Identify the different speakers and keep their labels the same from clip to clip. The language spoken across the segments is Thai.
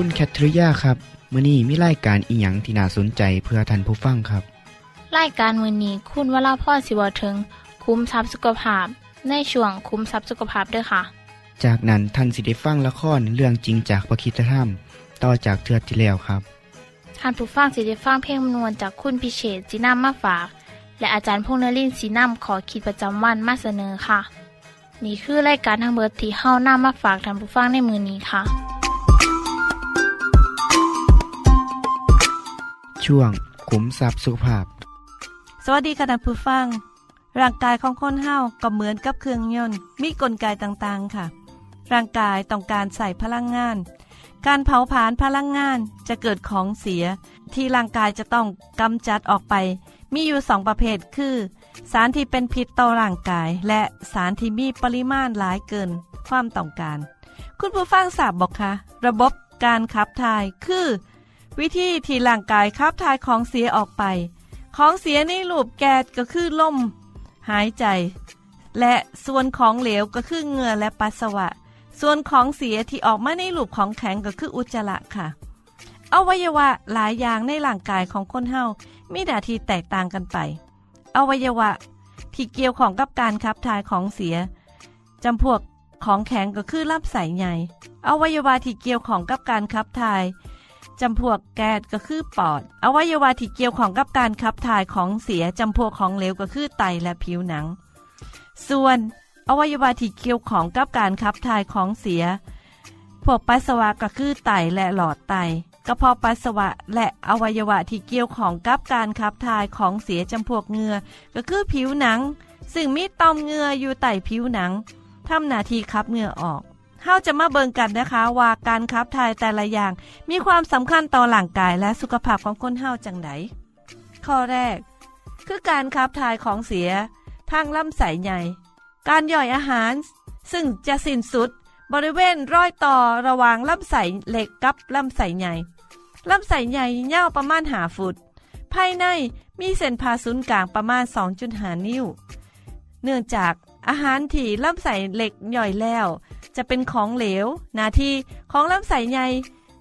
Speaker 1: คุณแคทริยาครับมื้อนี้มีรายการอีหยังที่น่าสนใจเพื่อท่านผู้ฟังครับ
Speaker 2: รายการมือนี้คุณวราพ่อสิวถึง คุ้มทรัพย์สุขภาพ ในช่วงคุ้มทรัพย์สุขภาพด้วยค่ะ
Speaker 1: จากนั้นท่านสิได้ฟังละครเรื่องจริงจากประคีตธรรม ต่อจากเทือกที่แล้วครับ
Speaker 2: ท่านผู้ฟังสิได้ฟังเพลงมนวนจากคุณพิเชษจีนัมมาฝาก และอาจารย์พงษ์นรินทร์สีนัมขอขีดประจำวันมาเสนอค่ะ นี่คือรายการทั้งเบิดที่เฮ้าน้ามาฝากท่านผู้ฟังในมือนี้ค่ะ
Speaker 1: ช่วงขุมทรัพย์สุขภาพ
Speaker 3: สวัสดีค่ะท่านผู้ฟัง ร่างกายของคนเฮาก็เหมือนกับเครื่องยนต์มีกลไกต่างๆค่ะ ร่างกายต้องการใส่พลังงาน การเผาผลาญพลังงานจะเกิดของเสีย ที่ร่างกายจะต้องกำจัดออกไป มีอยู่สองประเภทคือ สารที่เป็นพิษต่อร่างกาย และสารที่มีปริมาณหลายเกินความต้องการ คุณผู้ฟังทราบบอกคะระบบการขับถ่ายคือ วิธีที่ร่างกายขับถ่ายของเสียออกไป ของเสียในรูปแก๊สก็คือลม หายใจ และส่วนของเหลวก็คือเหงื่อและปัสสาวะ ส่วนของเสียที่ออกมาในรูปของแข็งก็คืออุจจาระค่ะ อวัยวะหลายอย่างในร่างกายของคนเฮามีหน้าทีแตกต่างกันไป อวัยวะที่เกี่ยวของกับการขับถ่ายของเสียจำพวกของแข็งก็คือลำไส้ใหญ่ อวัยวะที่เกี่ยวของกับการขับถ่าย จำพวกแก๊สก็คือปอด อวัยวะที่เกี่ยวของกับการขับถ่ายของเสียจำพวกของเหลวก็คือไตและผิวหนัง ส่วนอวัยวะที่เกี่ยวของกับการขับถ่ายของเสีย พวกปัสสาวะก็คือไตและหลอดไต กระเพาะปัสสาวะและอวัยวะที่เกี่ยวของกับการขับถ่ายของเสียจำพวกเหงื่อก็คือผิวหนัง ซึ่งมีต่อมเหงื่ออยู่ใต้ผิวหนังทำหน้าที่ขับเหงื่อออก เฮาจะมาเบิงกันนะคะว่าการขับถ่ายแต่ละอย่าง มีความสำคัญต่อร่างกายและสุขภาพของคนเฮาจังไดข้อแรก คือการขับถ่ายของเสีย ทางลำไส้ใหญ่ การย่อยอาหาร ซึ่งจะสิ้นสุด บริเวณรอยต่อระหว่างลำไส้เล็กกับลำไส้ใหญ่ลำไส้ใหญ่ยาวประมาณหาฟุตภายในมีเส้นผ่าศูนย์กลางประมาณ 2.5 นิ้ว เนื่องจากอาหารที่ลำไส้เล็กย่อยแล้ว จะเป็นของเหลว หน้าที่ของลำไส้ใหญ่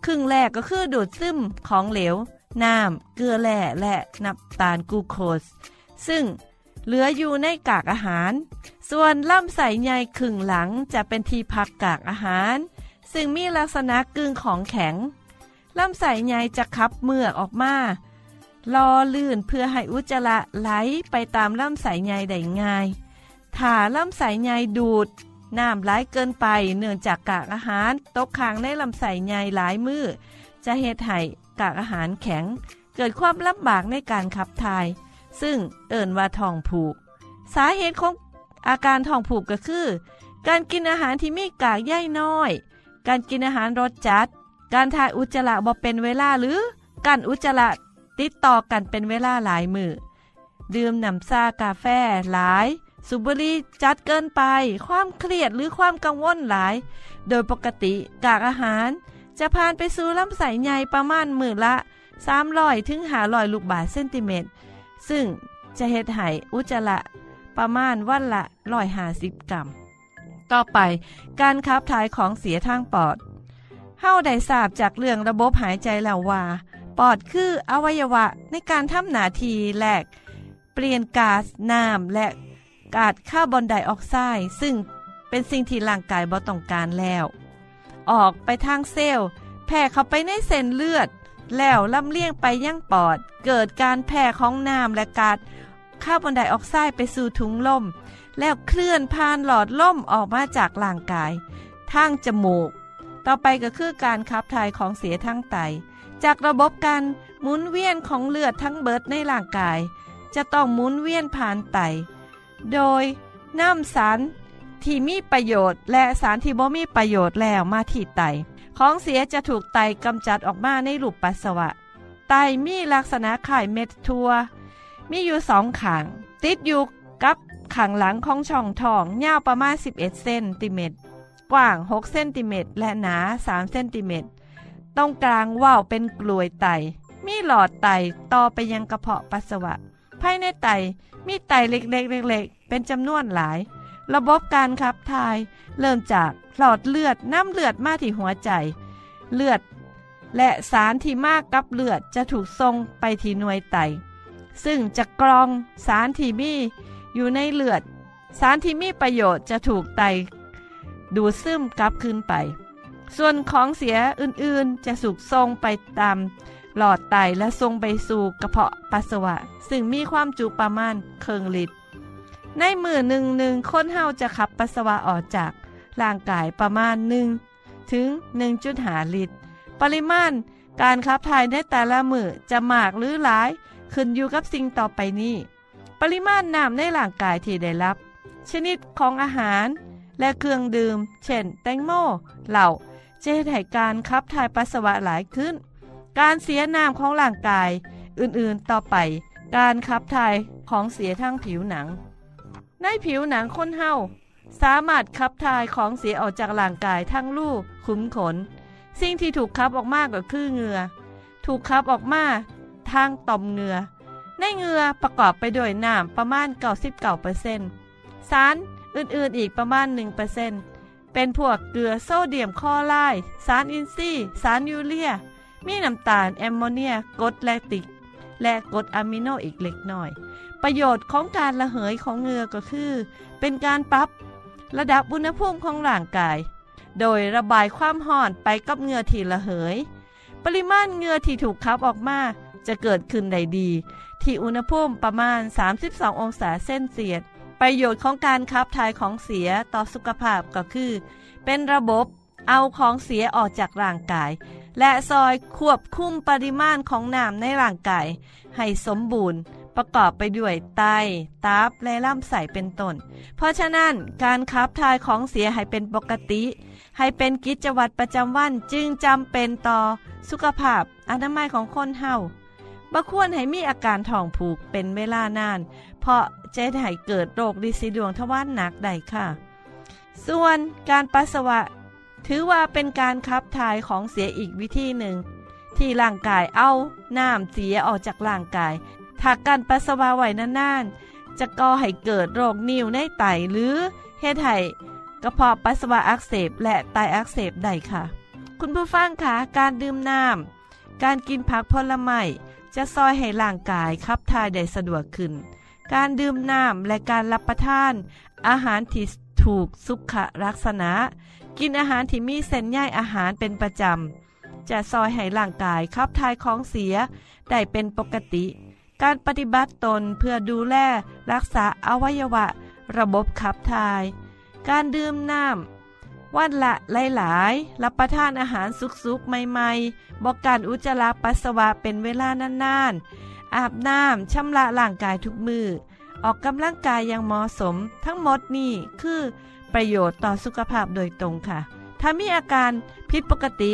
Speaker 3: ครึ่งแรกก็คือดูดซึมของเหลว น้ำ เกลือแร่และน้ำตาลกูโคส ซึ่งเหลืออยู่ในกากอาหาร ส่วนลำไส้ใหญ่ครึ่งหลังจะเป็นที่พักกากอาหาร ซึ่งมีลักษณะกึ่งของแข็งลำไส้ใหญ่จะขับเมือกออกมารอลื่นเพื่อให้อุจจาระไหลไปตามลำไส้ใหญ่ได้ง่าย ถ้าลำไส้ใหญ่ดูด น้ำไหลเกินไปเนื่องจากกากอาหารตกค้างในลำไส้ใหญ่หลายมือจะเหตุให้กากอาหารแข็ง เกิดความลำบากในการขับถ่าย ซึ่งเอิ่นว่าท้องผูก สาเหตุของอาการท้องผูกก็คือ การกินอาหารที่มีกากใยน้อย การกินอาหารรสจัด การถ่ายอุจจาระบ่เป็นเวลาหรือการอุจจาระติดต่อกันเป็นเวลาหลายมือดื่มน้ำซากาแฟหลาย สูบบุหรี่จัดเกินไป ความเครียดหรือความกังวลหลาย โดยปกติกากอาหาร จะผ่านไปสู่ลำไส้ใหญ่ประมาณมือละ300ถึง500ลูกบาศก์เซนติเมตร ซึ่งจะเหตุให้อุจจาระประมาณวันละ150กรัม ต่อไปการขับถ่ายของเสียทางปอดเฮาได้ทราบจากเรื่องระบบหายใจแล้วว่า ปอดคืออวัยวะในการทำหน้าที่แลกเปลี่ยนก๊าซน้ำและ กาซคาร์บอนไดออกไซด์ซึ่งเป็นสิ่งที่ร่างกายบ่ต้องการแล้ว ออกไปทางเซลล์แผ่เข้าไปในเส้นเลือด แล้วลำเลียงไปยังปอด เกิดการแผ่ของน้ำและกาดคาร์บอนไดออกไซด์ไปสู่ถุงลม แล้วเคลื่อนผ่านหลอดลมออกมาจากร่างกาย ทางจมูก ต่อไปก็คือการขับถ่ายของเสียทางไต จากระบบการหมุนเวียนของเลือดทั้งเบิดในร่างกาย จะต้องหมุนเวียนผ่านไต โดยน้ำสารที่มีประโยชน์ และสารที่บ่มีประโยชน์แล้วมาที่ไต ของเสียจะถูกไตกำจัดออกมาในรูปปัสสาวะ ไตมีลักษณะข่ายเม็ดทัวมีอยู่สองขาง ติดอยู่กับขางหลังของช่องท้องยาวประมาณ 11 เซนติเมตร กว้าง 6 เซนติเมตร และหนา 3 เซนติเมตร ตรงกลางว่าวเป็นกลวยไต มีหลอดไตต่อไปยังกระเพาะปัสสาวะ ภายในไต มีไตเล็กๆเล็กๆเป็นจำนวนหลาย ระบบการขับถ่าย เริ่มจากหลอดเลือดน้ำเลือดมาที่หัวใจ เลือด และสารที่มากกับเลือดจะถูกส่งไปที่หน่วยไต ซึ่งจะกรองสารที่มีอยู่ในเลือด สารที่มีประโยชน์จะถูกไต ดูดซึมกลับคืนไป ส่วนของเสียอื่นๆจะสูกส่งไปตาม หลอดไตและส่งไปสู่กระเพาะปัสสาวะ ซึ่งมีความจุประมาณเคิงลิตรในมือหนึ่งหนึ่งคนเฮาจะขับปัสสาวะออกจากร่างกายประมาณหนึ่งถึง1.5ลิตร ปริมาณการขับถ่ายในแต่ละมือจะมากหรือหลาย ขึ้นอยู่กับสิ่งต่อไปนี้ ปริมาณน้ำในร่างกายที่ได้รับ ชนิดของอาหาร และเครื่องดื่ม เช่น แตงโมเหล้าจะให้การขับถ่ายปัสสาวะหลายขึ้น การเสียน้ำของร่างกายอื่นๆต่อไป การขับถ่ายของเสียทางผิวหนัง ในผิวหนังคนเฮาสามารถขับถ่ายของเสียออกจากร่างกายทั้งลูกขุมขน สิ่งที่ถูกขับออกมากก็คือเหงือถูกขับออกมาทางต่อมเหงือในเหงือประกอบไปด้วยน้ำประมาณ 99%สารอื่นๆอีกประมาณ 1%เป็นพวกเกลือโซเดียมคลอไรด์สารอินทรีย์ สารยูเรีย มีน้ำตาลแอมโมเนียกรดแลคติก และกรดอะมิโนอีกเล็กน้อย ประโยชน์ของการระเหยของเหงื่อก็คือ เป็นการปรับระดับอุณหภูมิของร่างกาย โดยระบายความห่อนไปกับเหงื่อที่ระเหย ปริมาณเหงื่อที่ถูกขับออกมาจะเกิดขึ้นได้ดี ที่อุณหภูมิประมาณ 32 องศาเซนเซียสประโยชน์ของการขับถ่ายของเสียต่อสุขภาพก็คือ เป็นระบบเอาของเสียออกจากร่างกาย และซอยควบคุมปริมาณของน้ำในร่างกายให้สมบูรณ์ ประกอบไปด้วยไตตับและลำไส้เป็นต้น เพราะฉะนั้นการขับถ่ายของเสียให้เป็นปกติ ให้เป็นกิจวัตรประจำวันจึงจำเป็นต่อสุขภาพอนามัยของคนเฮาบ่ควรให้มีอาการท้องผูกเป็นเวลานาน เพราะจะให้เกิดโรคลินสีดวงทวารหนักได้ค่ะ ส่วนการปัสสาวะ ถือว่าเป็นการขับถ่ายของเสียอีกวิธีหนึ่ง ที่ร่างกายเอาน้ำเสียออกจากร่างกายถ้าการปัสสาวะไว้นานๆจะก่อให้เกิดโรคนิ่วในไตหรือเฮ็ดให้กระเพาะปัสสาวะอักเสบและไตอักเสบได้ค่ะ คุณผู้ฟังคะการดื่มน้ำการกินผักผลไม้จะซอยให้ร่างกายขับถ่ายได้สะดวกขึ้น การดื่มน้ำและการรับประทาน อาหารที่ถูกสุขลักษณะ กินอาหารที่มีเส้นใยอาหารเป็นประจำ จะซอยให้ร่างกายขับถ่ายของเสียได้เป็นปกติ การปฏิบัติตนเพื่อดูแลรักษาอวัยวะ ระบบขับถ่าย การดื่มน้ำวันละหลายๆ รับประทานอาหารสุกๆ ใหม่ๆบอกการอุจจาระปัสสาวะเป็นเวลานานๆ อาบน้ำชำระร่างกายทุกมือออกกำลังกายอย่างเหมาะสม ทั้งหมดนี่คือ ประโยชน์ต่อสุขภาพโดยตรงค่ะ ถ้ามีอาการผิดปกติ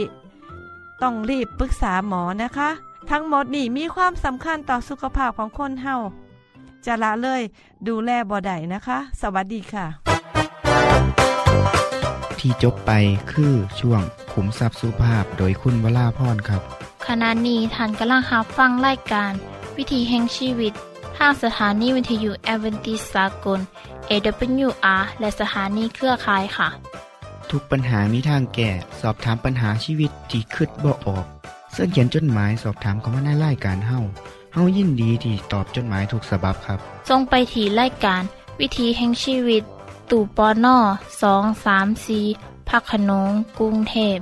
Speaker 3: ต้องรีบปรึกษาหมอนะคะ ทั้งหมดนี่มีความสำคัญต่อสุขภาพของคนเฮาจะละเลยดูแลบ่ได้นะคะ สวัสดีค่ะ
Speaker 1: ที่จบไปคือช่วงขุมทรัพย์สุภาพโดยคุณวราพรครับ
Speaker 2: ขณะนี้ท่านกำลังรับฟังรายการ วิธีแห่งชีวิต ทางสถานีวิทยุแอเวนติสากล AWR และสถานีเครือข่ายค่ะ
Speaker 1: ทุกปัญหามีทางแก้สอบถามปัญหาชีวิตที่คืดบ่ออก เสื้อเขียนจดหมายสอบถามเขามาในรายการเฮาเฮายินดีที่ตอบจดหมายถูกสาบบครับ
Speaker 2: ทรงไปถีรายการ วิธีแห่งชีวิต ตู่ปอน่อสองสามสีผพักขนงกรุงเทพ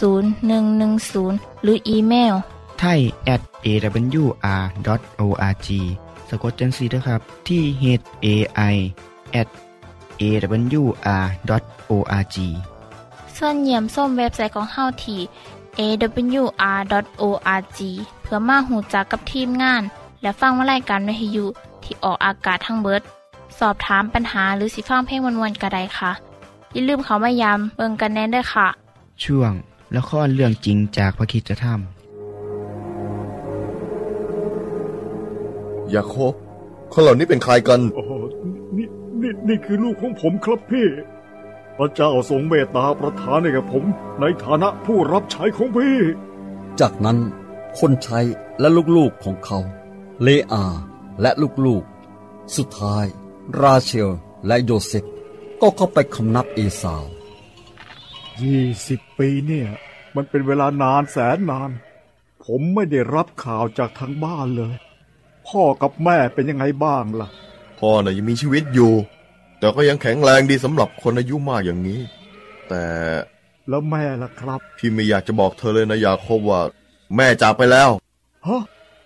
Speaker 2: 10110 หรืออีเมล
Speaker 1: ไทย at awr.org สะกดจังสีนะครับ ที่ h a i at awr.org
Speaker 2: ส่วนเยี่ยมส้มเว็บไซต์ของเฮาที่ awr.org เพื่อมาหูจักกับทีมงาน และฟังวารายการวิทยุที่ออกอากาศทั้งเบิด สอบถามปัญหาหรือสิฟังเพลงวนๆกระไดค่ะ อย่าลืมเขามายามเบิงกันแน่นด้วยค่ะ
Speaker 1: ช่วงละครเรื่องจริงจากพระคริสตธร
Speaker 4: ยาโคบคนเหล่านี้เป็นใครกัน
Speaker 5: โอ้นี่นี่นี่คือลูกของผมครับพี่ พระเจ้าทรงเมตตาประทานให้กับผม ในฐานะผู้รับใช้ของพี่
Speaker 6: จากนั้นคนใช้และลูกๆของเขา เลอาและลูกๆ สุดท้าย ราเชลและโยเซฟก็เข้าไปคำนับเอสาว
Speaker 5: ยี่สิบปีเนี่ย มันเป็นเวลานานแสนนาน ผมไม่ได้รับข่าวจากทางบ้านเลย พ่อกับแม่เป็นยังไงบ้างล่ะ
Speaker 4: พ่อน่ะยังมีชีวิตอยู่ แต่ก็ยังแข็งแรงดีสำหรับคนอายุมากอย่างนี้ แต่
Speaker 5: แล้วแม่ล่ะครับ
Speaker 4: พี่ไม่อยากจะบอกเธอเลยนะยาโคบว่า แม่จากไปแล้ว
Speaker 5: ฮะ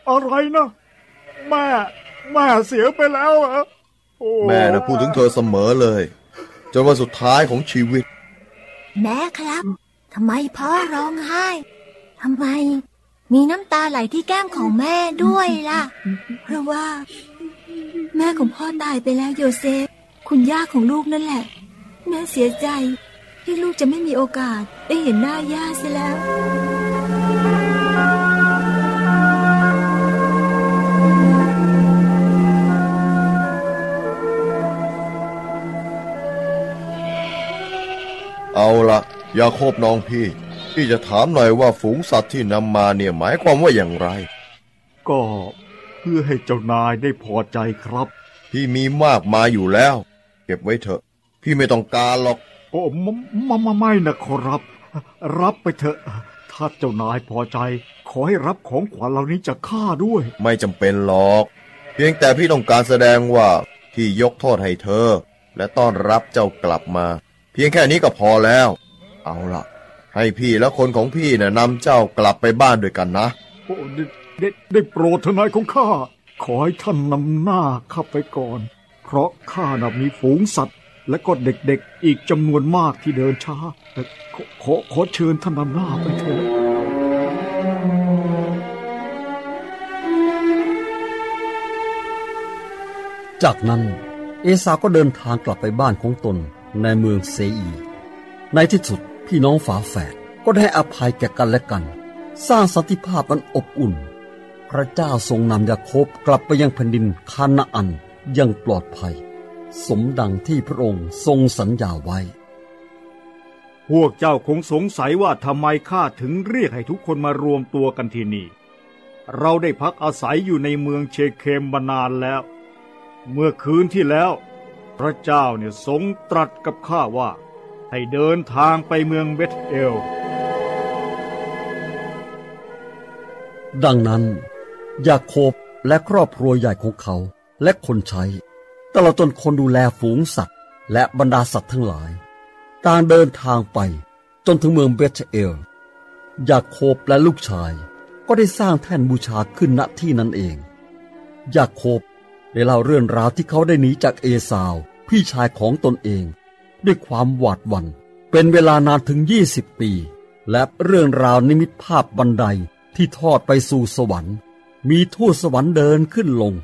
Speaker 5: อะไรนะแม่แม่เสียไปแล้วเหรอโอ้
Speaker 4: แม่นะพูดถึงเธอเสมอเลย จนวันสุดท้ายของชีวิต
Speaker 7: แม่ครับทำไมพ่อร้องไห้ทำไม มีน้ำตาไหลที่แก้มของแม่ด้วยล่ะ เพราะว่า แม่ของพ่อตายไปแล้วโยเซฟ คุณย่าของลูกนั่นแหละ แม่เสียใจที่ลูกจะไม่มีโอกาสได้เห็นหน้าย่าเสียแล้ว
Speaker 4: เอาละยาโคบน้องพี่ พี่จะถามหน่อยว่าฝูงสัตว์ที่นำมาเนี่ยหมายความว่าอย่างไร
Speaker 5: ก็เพื่อให้เจ้านายได้พอใจครับ
Speaker 4: พี่มีมากมายอยู่แล้ว เก็บไว้เถอะ พี่ไม่ต้องการหรอก
Speaker 5: โอ้มมามาไม่นะขอรับ รับไปเถอะ ถ้าเจ้านายพอใจ ขอให้รับของขวัญเหล่านี้จากข้าด้วย
Speaker 4: ไม่จำเป็นหรอก เพียงแต่พี่ต้องการแสดงว่าพี่ยกโทษให้เธอ และต้อนรับเจ้ากลับมา เพียงแค่นี้ก็พอแล้ว เอาล่ะ ให้พี่และคนของพี่น่ะนำเจ้ากลับไปบ้านด้วยกันนะ
Speaker 5: โอ้ได้ได้ได้โปรดทนายของข้า ขอให้ท่านนำหน้าข้าไปก่อน เพราะข้าน่ะมีฝูงสัตว์ และก็เด็กๆ อีกจำนวนมากที่เดินช้าแต่ขอขอขอเชิญท่านนำหน้าไปเถิด
Speaker 6: จากนั้นเอสาวก็เดินทางกลับไปบ้านของตนในเมืองเซอี ในที่สุด พี่น้องฝาแฝดก็ได้อภัยแก่กันและกัน สร้างสันติภาพอันอบอุ่น พระเจ้าทรงนำยาโคบกลับไปยังแผ่นดินคานาอันอยังปลอดภัย สมดังที่พระองค์ทรงสัญญาไว้
Speaker 5: พวกเจ้าคงสงสัยว่าทำไมข้าถึงเรียกให้ทุกคนมารวมตัวกันที่นี่ เราได้พักอาศัยอยู่ในเมืองเชเคมมานานแล้ว เมื่อคืนที่แล้ว พระเจ้าเนี่ยทรงตรัสกับข้าว่า ให้เดินทางไปเมืองเบธเอล
Speaker 6: ดังนั้น ยาโคบและครอบครัวใหญ่ของเขาและคนใช้ ตลอดจนคนดูแลฝูงสัตว์และบรรดาสัตว์ทั้งหลายต่างเดินทางไปจนถึงเมืองเบธเอล ยาโคบและลูกชายก็ได้สร้างแท่นบูชาขึ้นณที่นั้นเอง ยาโคบได้เล่าเรื่องราวที่เขาได้หนีจากเอสาว พี่ชายของตนเอง ด้วยความหวาดหวัน่นเป็นเวลานานถึง20ปี และเรื่องราวนิมิตภาพบันไดที่ทอดไปสู่สวรรค์ มีทูตสวรรค์เดินขึ้นลง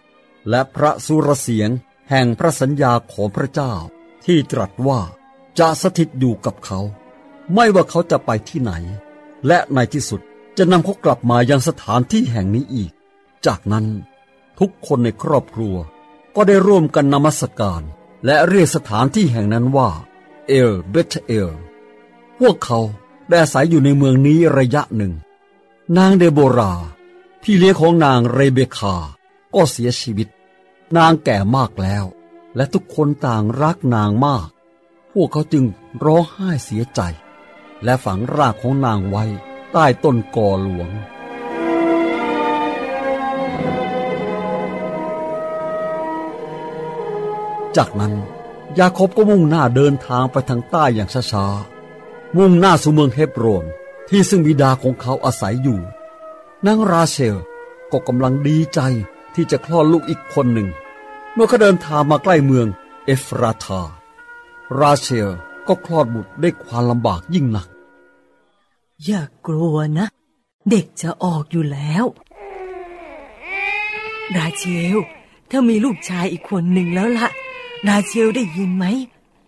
Speaker 6: และพระสุรเสียงแห่งพระสัญญาของพระเจ้า ที่ตรัสว่าจะสถิตอยู่กับเขา ไม่ว่าเขาจะไปที่ไหน และในที่สุดจะนำเขากลับมายังสถานที่แห่งนี้อีก จากนั้นทุกคนในครอบครัวก็ได้ร่วมกันนมัสการ และเรียกสถานที่แห่งนั้นว่า เอลเบธเอล พวกเขาได้อาศัยอยู่ในเมืองนี้ระยะหนึ่ง นางเดโบราพี่เลี้ยงของนางเรเบคา ก็เสียชีวิต นางแก่มากแล้ว และทุกคนต่างรักนางมาก พวกเขาจึงร้องไห้เสียใจ และฝังรากของนางไว้ใต้ต้นกอหลวง จากนั้นยาโคบก็มุ่งหน้าเดินทางไปทางใต้อย่างช้าๆ มุ่งหน้าสู่เมืองเฮบโรนที่ซึ่งบิดาของเขาอาศัยอยู่ นางราเชลก็กำลังดีใจที่จะคลอดลูกอีกคนหนึ่ง เมื่อเขาเดินทางมาใกล้เมืองเอฟราธา ราเชลก็คลอดบุตรด้วยความลำบากยิ่งหนัก
Speaker 8: อย่ากลัวนะ เด็กจะออกอยู่แล้ว ราเชลเธอมีลูกชายอีกคนหนึ่งแล้วละ่ะ ราเชลได้ยินไหม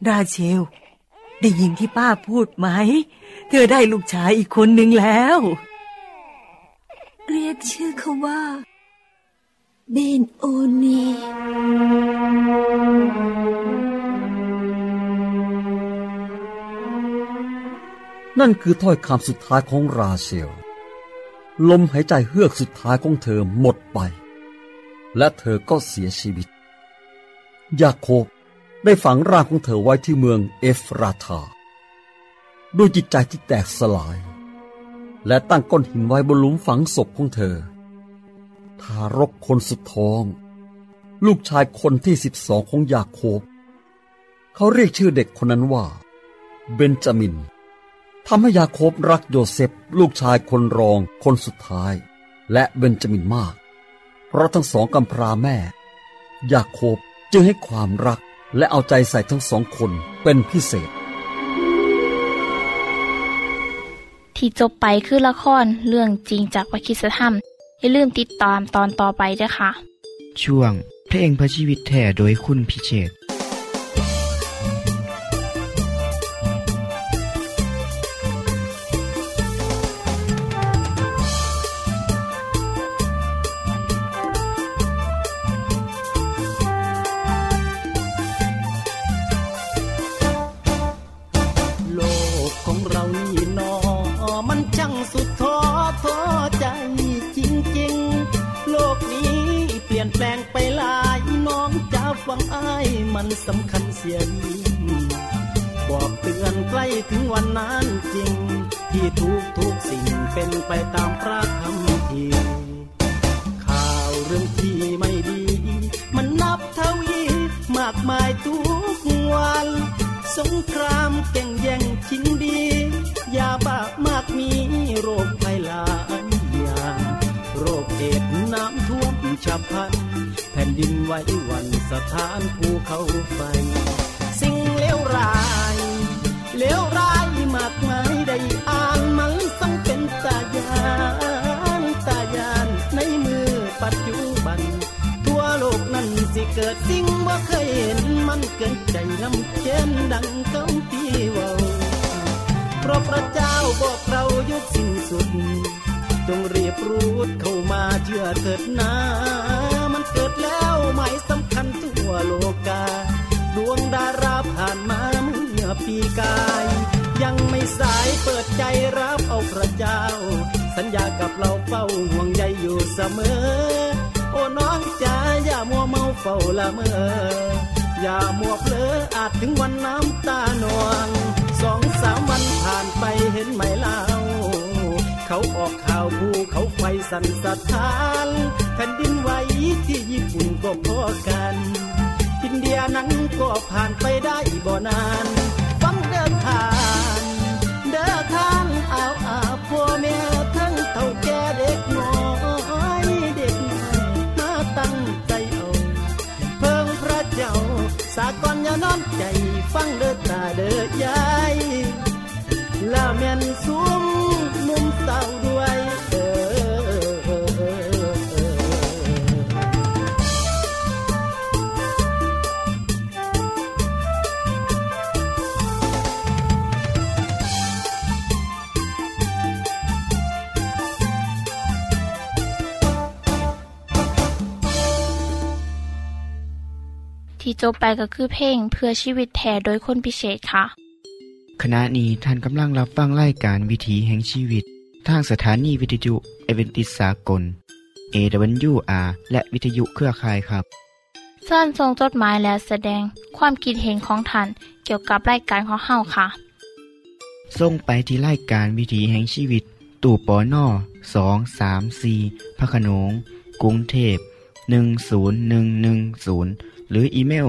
Speaker 8: ราเชล ได้ยินที่ป้าพูดไหม เธอได้ลูกชายอีกคนหนึ่งแล้ว
Speaker 7: เรียกชื่อเขาว่า เบนโอนี
Speaker 6: นั่นคือถ้อยคำสุดท้ายของราเชล ลมหายใจเฮือกสุดท้ายของเธอหมดไป และเธอก็เสียชีวิต ยาโคบได้ฝังร่างของเธอไว้ที่เมืองเอฟราธาด้วยจิตใจที่แตกสลาย และตั้งก้อนหินไว้บนหลุมฝังศพของเธอ ทารกคนสุดท้อง ลูกชายคนที่สิบสองของยาโคบ เขาเรียกชื่อเด็กคนนั้นว่า เบนจามินทำให้ยาโคบรักโยเซฟลูกชายคนรองคนสุดท้าย และเบนจามินมาก เพราะทั้งสองกำพร้าแม่ ยาโคบ จึงให้ความรักและเอาใจใส่ทั้งสองคนเป็นพิเศษ
Speaker 2: ที่จบไปคือละครเรื่องจริงจากวิคิสธรรม อย่าลืมติดตามตอนต่อไปด้วยค่ะ
Speaker 1: ช่วงเพลงพระชีวิตแท่โดยคุณพิเชษ
Speaker 9: ที่ทุกทุกๆสิ่งเป็นไปตามพระคำทีข่าวเรื่องที่ไม่ดี มันนับทวีมากมายทุกวัน สงครามแก่งแย่งชิงดี ยาบ้ามากมีโรคภัยหลายอย่างโรคเอดน้ำท่วมฉับพลัน แผ่นดินไหววันสถานภูเขาไฟ สิ่งเลวร้ายเลวร้ายมากมาย ยานตายานในมือปัจจุบัน ทั่วโลกนั้นสิเกิดสิ่งว่าเคยเห็นมันเกินใจลำเช่นดังคำที่ว่าเพราะพระเจ้าบอกเรายุดสิ้นสุด จงเรียบรูดเข้ามาเชื่อเถิดนามันเกิดแล้วหมายสำคัญทั่วโลกา ดวงดาราผ่านมาเมื่อปีกาย สายเปิดใจรับเอาพระเจ้า สัญญากับเราเฝ้าห่วงใยอยู่เสมอ โอ้น้องจ๋าอย่ามัวเมาเฝ้าละเมอ อย่ามัวเพลออาจถึงวันน้ำตาหนวงสองสามวันผ่านไปเห็นไหมเล่าเขาออกข่าวภูเขาไฟสั่นสะท้านแผ่นดินไหวที่ญี่ปุ่นก็พอกันอินเดียนั้นก็ผ่านไปได้บ่นานฟังเดินทาง ทางเอาอาพ่อแม่ทั้งเต่าแก่เด็กน้อยเด็กน้อยมาตั้งใจเอาเพิ่งพระเจ้าสากลอย่าน้อมใจฟังเด้อตาเด้อยายลาแม่นสู
Speaker 2: จบไปก็คือเพลงเพื่อชีวิตแทนโดยคนพิเศษค่ะ
Speaker 1: ขณะนี้ท่านกำลังรับฟังรายการวิถีแห่งชีวิต ทางสถานีวิทยุเอเวนติสากล AWR และวิทยุเครือข่ายครับ
Speaker 2: เชิญส่งจดหมายและแสดงความคิดเห็นของท่านเกี่ยวกับรายการของเฮาค่ะ
Speaker 1: ส่งไปที่รายการวิถีแห่งชีวิต ตู่ปอน่อสองสามสีพระโขนงกรุงเทพ10110 หรืออีเมล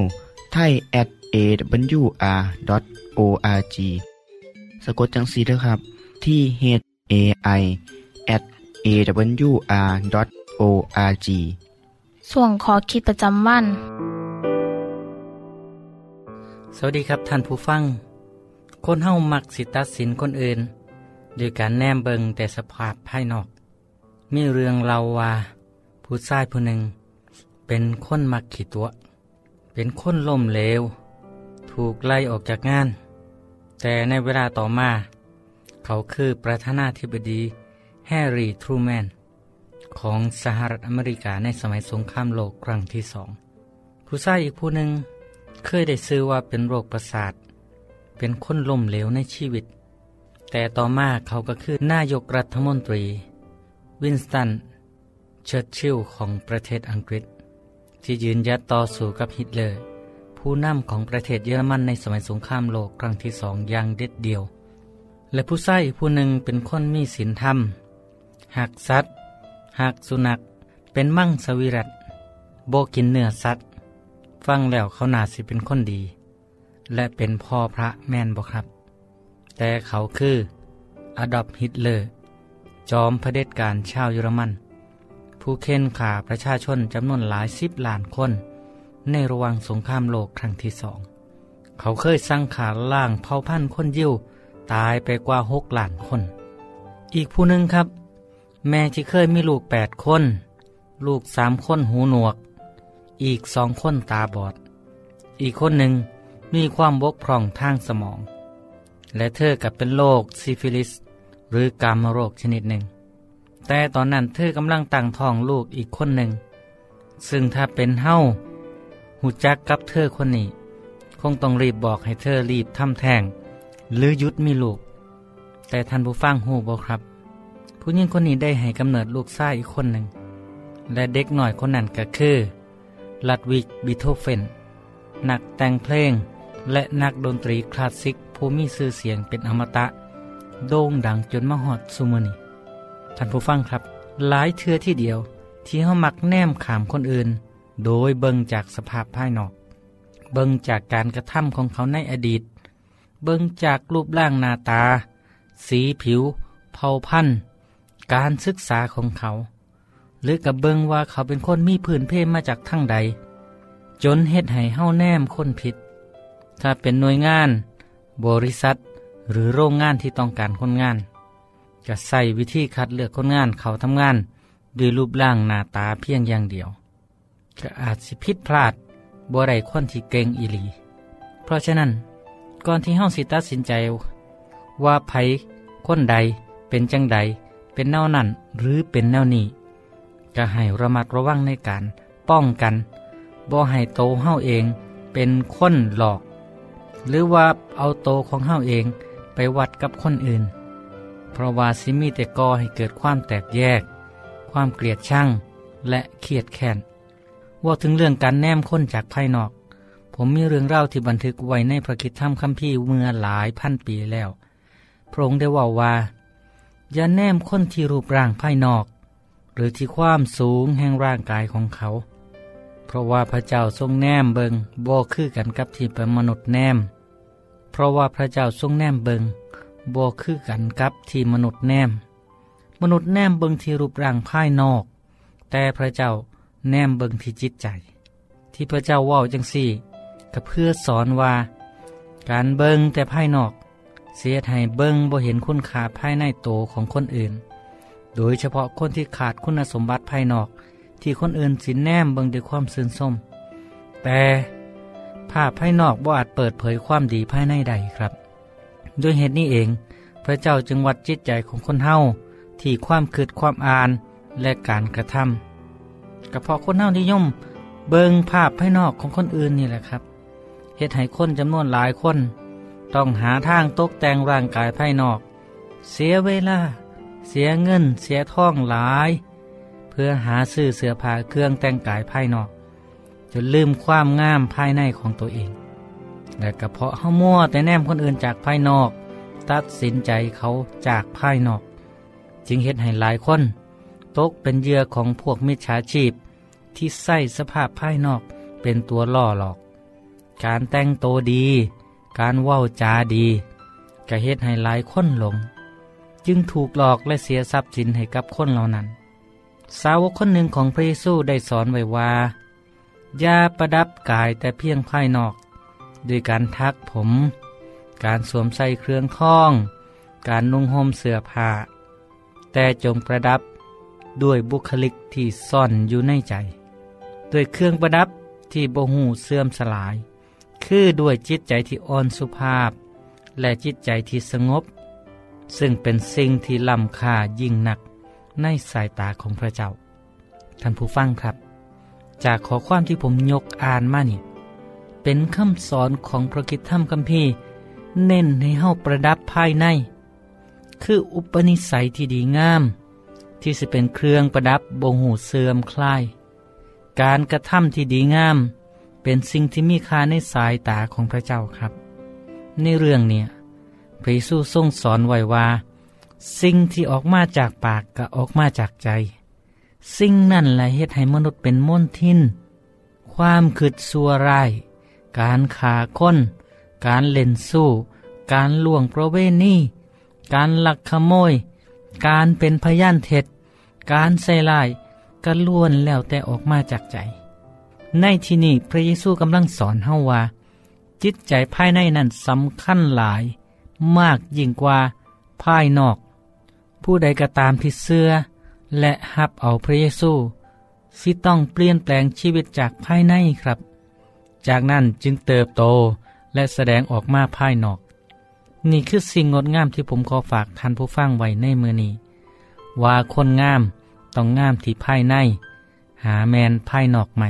Speaker 1: ไทย at awr.org สะกดจังสีเด้อครับ ที่ h a i at a w r o r g
Speaker 2: ส่วนขอคิดประจำวัน
Speaker 10: สวัสดีครับท่านผู้ฟัง คนเฮามักสิตัดสินคนอื่นโดยการแนมเบิงแต่สภาพภายนอก มีเรื่องเราว่า ผู้ชายผู้หนึ่ง เป็นคนมักขีตัว เป็นคนล่มเหลว ถูกไล่ออกจากงาน แต่ในเวลาต่อมา เขาคือประธานาธิบดีแฮร์รี่ทรูแมน ของสหรัฐอเมริกาในสมัยสงครามโลกครั้งที่สอง ผู้ชายอีกผู้หนึ่งเคยได้ซื้อว่าเป็นโรคประสาท เป็นคนล้มเหลวในชีวิต แต่ต่อมาเขาก็คือนายกรัฐมนตรี วินสตัน เชิร์ชิลของประเทศอังกฤษ ที่ยืนหยัดต่อสู้กับฮิตเลอร์ผู้นำของประเทศเยอรมันในสมัยสงครามโลกครั้งที่สองอย่างเด็ดเดียว และผู้ชายอีกผู้หนึ่งเป็นคนมีศีลธรรมฮักสัตว์ฮักสุนัขเป็นมังสวิรัติบ่กินเนื้อสัตว์ฟังแล้วเขานาสิเป็นคนดี และเป็นพ่อพระแม่นบ่ครับ แต่เขาคืออดอล์ฟฮิตเลอร์ จอมเผด็จการชาวเยอรมัน ผู้เค้นขาประชาชนจำนวนหลายสิบล้านคน ในระหว่างสงครามโลกครั้งที่สอง เขาเคยสร้างขาล่างเผ่าพันธุ์คนยิวตายไปกว่าหกล้านคน อีกผู้หนึ่งครับ แม่ที่เคยมีลูกแปดคน ลูกสามคนหูหนวก อีกสองคนตาบอด อีกคนหนึ่งมีความบกพร่องทางสมอง และเธอกับเป็นโรคซิฟิลิส หรือกามโรคชนิดหนึ่ง แต่ตอนนั้นเธอกำลังตั้งท้องลูกอีกคนหนึ่ง ซึ่งถ้าเป็นเฮาฮู้จักกับเธอคนนี้ คงต้องรีบบอกให้เธอรีบทำแท้งหรือหยุดมีลูก แต่ท่านผู้ฟังฮู้บ่ครับ ผู้หญิงคนนี้ได้ให้กำเนิดลูกชายอีกคนหนึ่ง และเด็กหน่อยคนนั้นก็คือลัดวิกบิโทเฟน นักแต่งเพลงและนักดนตรีคลาสสิกผู้มีชื่อเสียงเป็นอมตะ โด่งดังจนมาฮอดซูมือนี ท่านผู้ฟังครับ หลายเทือที่เดียว ที่เขามักแนมขามคนอื่น โดยเบิ่งจากสภาพภายนอก เบิ่งจากการกระทำของเขาในอดีต เบิ่งจากรูปร่างหน้าตา สีผิว เผ่าพันธุ์ การศึกษาของเขา หรือกับเบิงว่าเขาเป็นคนมีพื้นเพมาจากทั้งใด จนเฮ็ดให้เฮาแนมคนผิด ถ้าเป็นหน่วยงาน บริษัท หรือโรงงานที่ต้องการคนงาน จะใส่วิธีคัดเลือกคนงานเขาทำงานด้วยรูปร่างหน้าตาเพียงอย่างเดียวก็อาจสิผิดพลาดบ่ได้คนที่เก่งอีหลี เพราะฉะนั้น ก่อนที่เฮาสิตัดสินใจ ว่าไผคนใดเป็นจังใด เป็นแนวนั้นหรือเป็นแนวนี้ก็ให้ระมัดระวังในการป้องกันบ่ให้โตเฮาเองเป็นคนหลอก หรือว่าเอาโตของเฮาเองไปวัดกับคนอื่น เพราะว่าสิมีแต่ก่อให้เกิดความแตกแยก ความเกลียดชังและเครียดแค้นว่าถึงเรื่องการแนมค้นจากภายนอก ผมมีเรื่องเล่าที่บันทึกไว้ในพระคิดธรรมคัมภีร์เมื่อหลายพันปีแล้ว พระองค์ได้ว่าว่าอย่าแนมค้นที่รูปร่างภายนอก หรือที่ความสูงแห่งร่างกายของเขา เพราะว่าพระเจ้าทรงแนมเบิงบ่คือกันกับที่เป็นมนุษย์แนม เพราะว่าพระเจ้าทรงแนมเบิง บ่คือกันกับที่มนุษย์แนม มนุษย์แนมเบิงที่รูปร่างภายนอก แต่พระเจ้าแนมเบิงที่จิตใจ ที่พระเจ้าว่าจังสี่ก็เพื่อสอนว่า การเบิงแต่ภายนอก เสียให้เบิงบ่เห็นคุณค่าภายในโตของคนอื่น โดยเฉพาะคนที่ขาดคุณสมบัติภายนอก ที่คนอื่นสินแนมเบิงด้วยความซื่นส้ม แต่ภาพภายนอกบ่อาจเปิดเผยความดีภายในใดครับ ด้วยเหตุนี้เอง พระเจ้าจึงวัดจิตใจของคนเฮาที่ความคิดความอ่านและการกระทำก็เพาะคนเฮานิยม เบิงภาพภายนอกของคนอื่นนี่แหละครับเหตุให้คนจำนวนหลายคน ต้องหาทางตกแต่งร่างกายภายนอก เสียเวลา เสียเงิน เสียท่องหลาย เพื่อหาซื้อเสื้อผ้าเครื่องแต่งกายภายนอกจนลืมความงามภายในของตัวเอง และก็เพาะเฮามั่วแต่แนมคนอื่นจากภายนอก ตัดสินใจเขาจากภายนอก จึงเห็นให้หลายคน ตกเป็นเหยื่อของพวกมิจฉาชีพ ที่ใส่สภาพภายนอกเป็นตัวล่อหลอก การแต่งโตดี การเว้าจาดีกระเฮ็ดให้หลายคนหลง จึงถูกหลอกและเสียทรัพย์สินให้กับคนเหล่านั้น สาวกคนหนึ่งของพระเยซูได้สอนไว้ว่าอย่าประดับกายแต่เพียงภายนอก ด้วยการทักผม การสวมใส่เครื่องข้อง การนุ่งห่มเสื้อผ้า แต่จงประดับด้วยบุคลิกที่ซ่อนอยู่ในใจ ด้วยเครื่องประดับที่บ่หูเสื่อมสลาย คือด้วยจิตใจที่อ่อนสุภาพ และจิตใจที่สงบ ซึ่งเป็นสิ่งที่ล้ำค่ายิ่งหนักในสายตาของพระเจ้า ท่านผู้ฟังครับ จากขอความที่ผมยกอ่านมานี่ เป็นคำสอนของพระกิตธรรมคัมภีร์ เน้นให้เฮาประดับภายใน คืออุปนิสัยที่ดีงาม ที่จะเป็นเครื่องประดับบ่หูเสื่อมคลาย การกระทำที่ดีงาม เป็นสิ่งที่มีค่าในสายตาของพระเจ้าครับ ในเรื่องเนี่ยพระเยซูทรงสอนไว้ว่าสิ่งที่ออกมาจากปากก็ออกมาจากใจ สิ่งนั่นแหละเฮ็ดให้มนุษย์เป็นมนทิน ความคืดสัวร้าย การขาค้น การเล่นสู้ การล่วงประเวณีการลักขโมย การเป็นพยานเท็จ การใส่ลายก็ล้วนแล้วแต่ออกมาจากใจ ในที่นี้พระเยซูกำลังสอนเฮาว่า จิตใจภายในนั้นสำคัญหลาย มากยิ่งกว่าภายนอก ผู้ใดก็ตามที่เสื้อ และหับเอาพระเยซูสิต้องเปลี่ยนแปลงชีวิตจากภายในครับ จากนั้นจึงเติบโตและแสดงออกมาภายนอก นี่คือสิ่งงดงามที่ผมขอฝากท่านผู้ฟังไว้ในมือนี้ ว่าคนงามต้องงามที่ภายใน หาแมนภายนอกไหม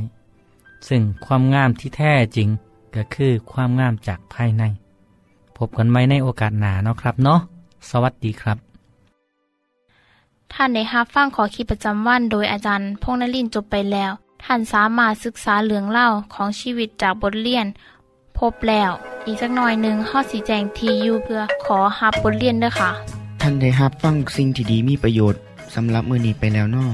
Speaker 10: ซึ่งความงามที่แท้จริงก็คือความงามจากภายใน พบกันไหมในโอกาสหนาเนาะครับเนาะสวัสดีครับ
Speaker 2: ท่านได้รับฟังขอคิดประจำวันโดยอาจารย์พงษ์นลินจบไปแล้ว ท่านสามารถศึกษาเรื่องเล่าของชีวิตจากบทเรียน พบแล้ว อีกสักหน่อยหนึ่งข้อสีแจงทียูเพื่อขอฮับบทเรียนด้วยค่ะ
Speaker 1: ท่านได้รับฟังสิ่งที่ดีมีประโยชน์สำหรับมือนีไปแล้วนอ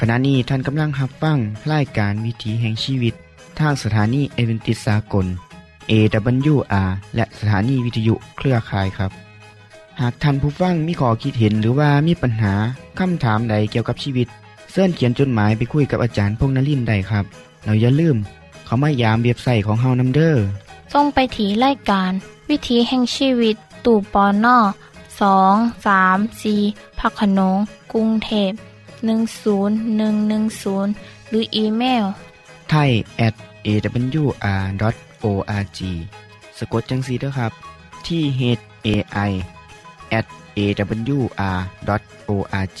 Speaker 1: ขณะนี้ท่านกำลังรับฟังรายการวิถีแห่งชีวิต ทางสถานีเอเวนติสากล AWR และสถานีวิทยุเครือข่ายครับ หากท่านผู้ฟังมีข้อคิดเห็นหรือว่ามีปัญหาคำถามใดเกี่ยวกับชีวิต เสินเขียนจดหมายไปคุยกับอาจารย์พงษ์นลินทร์ได้ครับ เราอย่าลืม เขามายามเบียบใส่ของเฮานัมเดอร์
Speaker 2: ส่งไปถีรายการ วิถีแห่งชีวิต ตู่ปอนนอสองสามสีพักขนงกรุงเทพ10110 หรืออีเมล
Speaker 1: ไทย at awr.org สะกดจังสีด้วยครับ ที่ h a i at awr.org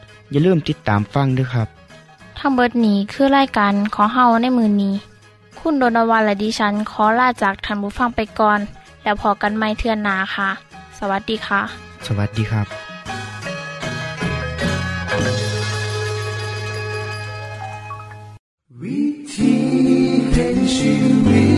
Speaker 1: อย่าลืมติดตามฟังด้วยครับ
Speaker 2: ทั้งเบิดนี้คือรายการของเฮาในมือนี้ คุณโดนวันและดิฉัน ขอลาจากทันบุฟังไปก่อน แล้วพอกันไม่เทื่อนนาค่ะ สวัสดีค่ะ
Speaker 1: สวัสดีครับ
Speaker 11: วิธีแห่งชี